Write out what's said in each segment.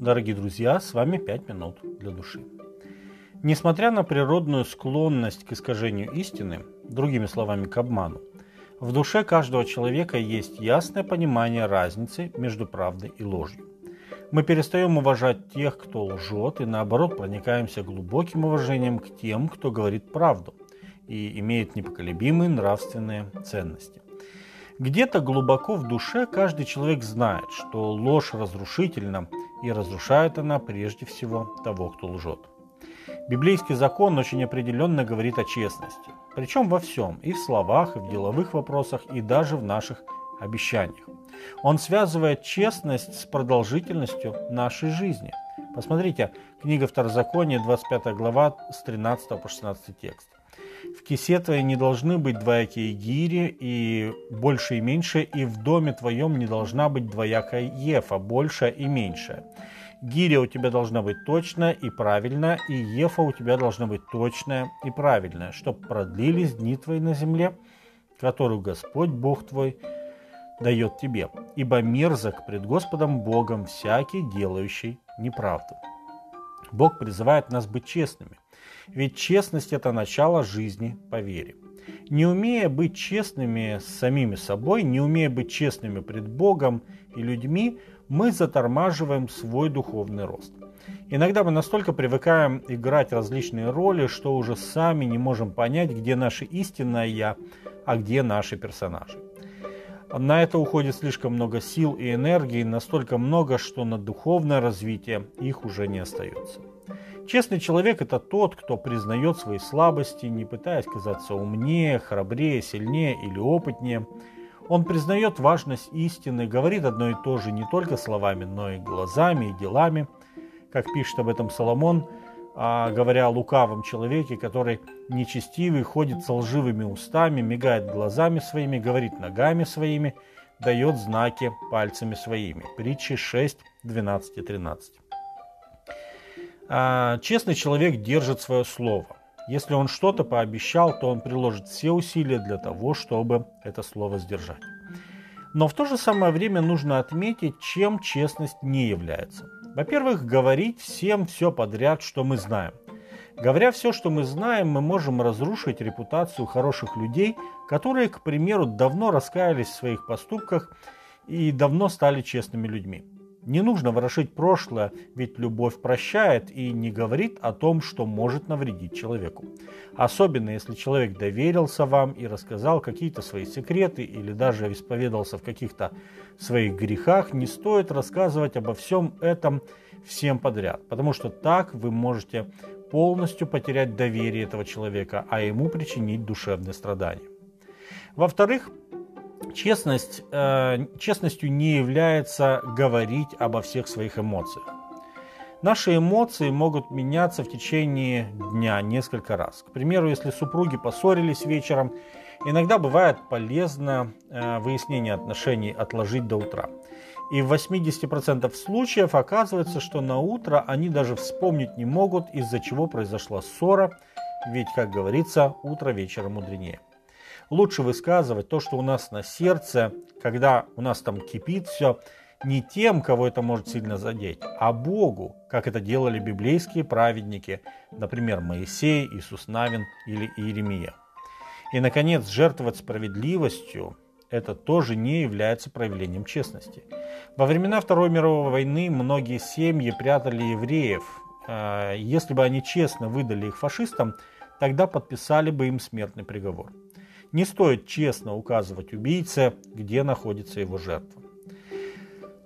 дорогие друзья, с вами 5 минут для души. Несмотря на природную склонность к искажению истины, другими словами, к обману, в душе каждого человека есть ясное понимание разницы между правдой и ложью. Мы перестаем уважать тех, кто лжет, и наоборот проникаемся глубоким уважением к тем, кто говорит правду и имеет непоколебимые нравственные ценности. Где-то глубоко в душе каждый человек знает, что ложь разрушительна, и разрушает она прежде всего того, кто лжет. Библейский закон очень определенно говорит о честности. Причем во всем, и в словах, и в деловых вопросах, и даже в наших обещаниях. Он связывает честность с продолжительностью нашей жизни. Посмотрите, книга Второзакония, 25 глава, с 13 по 16 текст. В кисе твоей не должны быть двоякие гири, и больше и меньше, и в доме твоем не должна быть двоякая ефа, большая и меньшая. Гиря у тебя должна быть точная и правильная, и ефа у тебя должна быть точная и правильная, чтобы продлились дни твои на земле, которую Господь Бог твой дает тебе. Ибо мерзок пред Господом Богом всякий, делающий неправду. Бог призывает нас быть честными – ведь честность – это начало жизни по вере. Не умея быть честными с самими собой, не умея быть честными пред Богом и людьми, мы затормаживаем свой духовный рост. Иногда мы настолько привыкаем играть различные роли, что уже сами не можем понять, где наше истинное «я», а где наши персонажи. На это уходит слишком много сил и энергии, настолько много, что на духовное развитие их уже не остается. Честный человек – это тот, кто признает свои слабости, не пытаясь казаться умнее, храбрее, сильнее или опытнее. Он признает важность истины, говорит одно и то же не только словами, но и глазами и делами. Как пишет об этом Соломон, говоря о лукавом человеке, который нечестивый, ходит с лживыми устами, мигает глазами своими, говорит ногами своими, дает знаки пальцами своими. Притчи 6, 12 и 13. А, честный человек держит свое слово. Если он что-то пообещал, то он приложит все усилия для того, чтобы это слово сдержать. Но в то же самое время нужно отметить, чем честность не является. Во-первых, говорить всем все подряд, что мы знаем. Говоря все, что мы знаем, мы можем разрушить репутацию хороших людей, которые, к примеру, давно раскаялись в своих поступках и давно стали честными людьми. Не нужно ворошить прошлое, ведь любовь прощает и не говорит о том, что может навредить человеку. Особенно если человек доверился вам и рассказал какие-то свои секреты или даже исповедался в каких-то своих грехах, не стоит рассказывать обо всем этом всем подряд, потому что так вы можете полностью потерять доверие этого человека, а ему причинить душевные страдания. Во-вторых, Честность, э, честностью не является говорить обо всех своих эмоциях. Наши эмоции могут меняться в течение дня несколько раз. К примеру, если супруги поссорились вечером, иногда бывает полезно э, выяснение отношений отложить до утра. И в 80% случаев оказывается, что на утро они даже вспомнить не могут, из-за чего произошла ссора, ведь, как говорится, утро вечера мудренее лучше высказывать то, что у нас на сердце, когда у нас там кипит все, не тем, кого это может сильно задеть, а Богу, как это делали библейские праведники, например, Моисей, Иисус Навин или Иеремия. И, наконец, жертвовать справедливостью – это тоже не является проявлением честности. Во времена Второй мировой войны многие семьи прятали евреев. А, если бы они честно выдали их фашистам, тогда подписали бы им смертный приговор. Не стоит честно указывать убийце, где находится его жертва.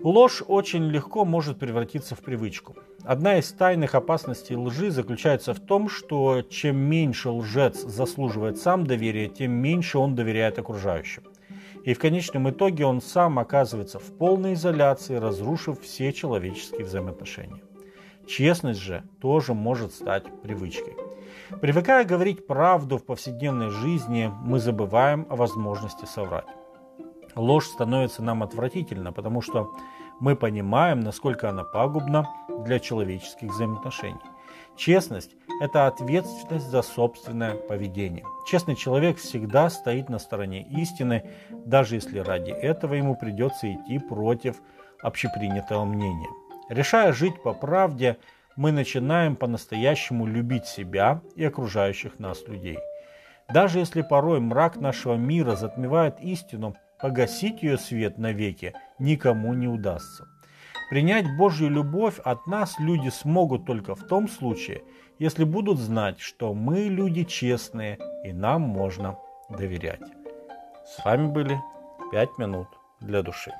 Ложь очень легко может превратиться в привычку. Одна из тайных опасностей лжи заключается в том, что чем меньше лжец заслуживает сам доверия, тем меньше он доверяет окружающим. И в конечном итоге он сам оказывается в полной изоляции, разрушив все человеческие взаимоотношения. Честность же тоже может стать привычкой. Привыкая говорить правду в повседневной жизни, мы забываем о возможности соврать. Ложь становится нам отвратительна, потому что мы понимаем, насколько она пагубна для человеческих взаимоотношений. Честность – это ответственность за собственное поведение. Честный человек всегда стоит на стороне истины, даже если ради этого ему придется идти против общепринятого мнения. Решая жить по правде, мы начинаем по-настоящему любить себя и окружающих нас людей. Даже если порой мрак нашего мира затмевает истину, погасить ее свет навеки никому не удастся. Принять Божью любовь от нас люди смогут только в том случае, если будут знать, что мы люди честные и нам можно доверять. С вами были «Пять минут для души».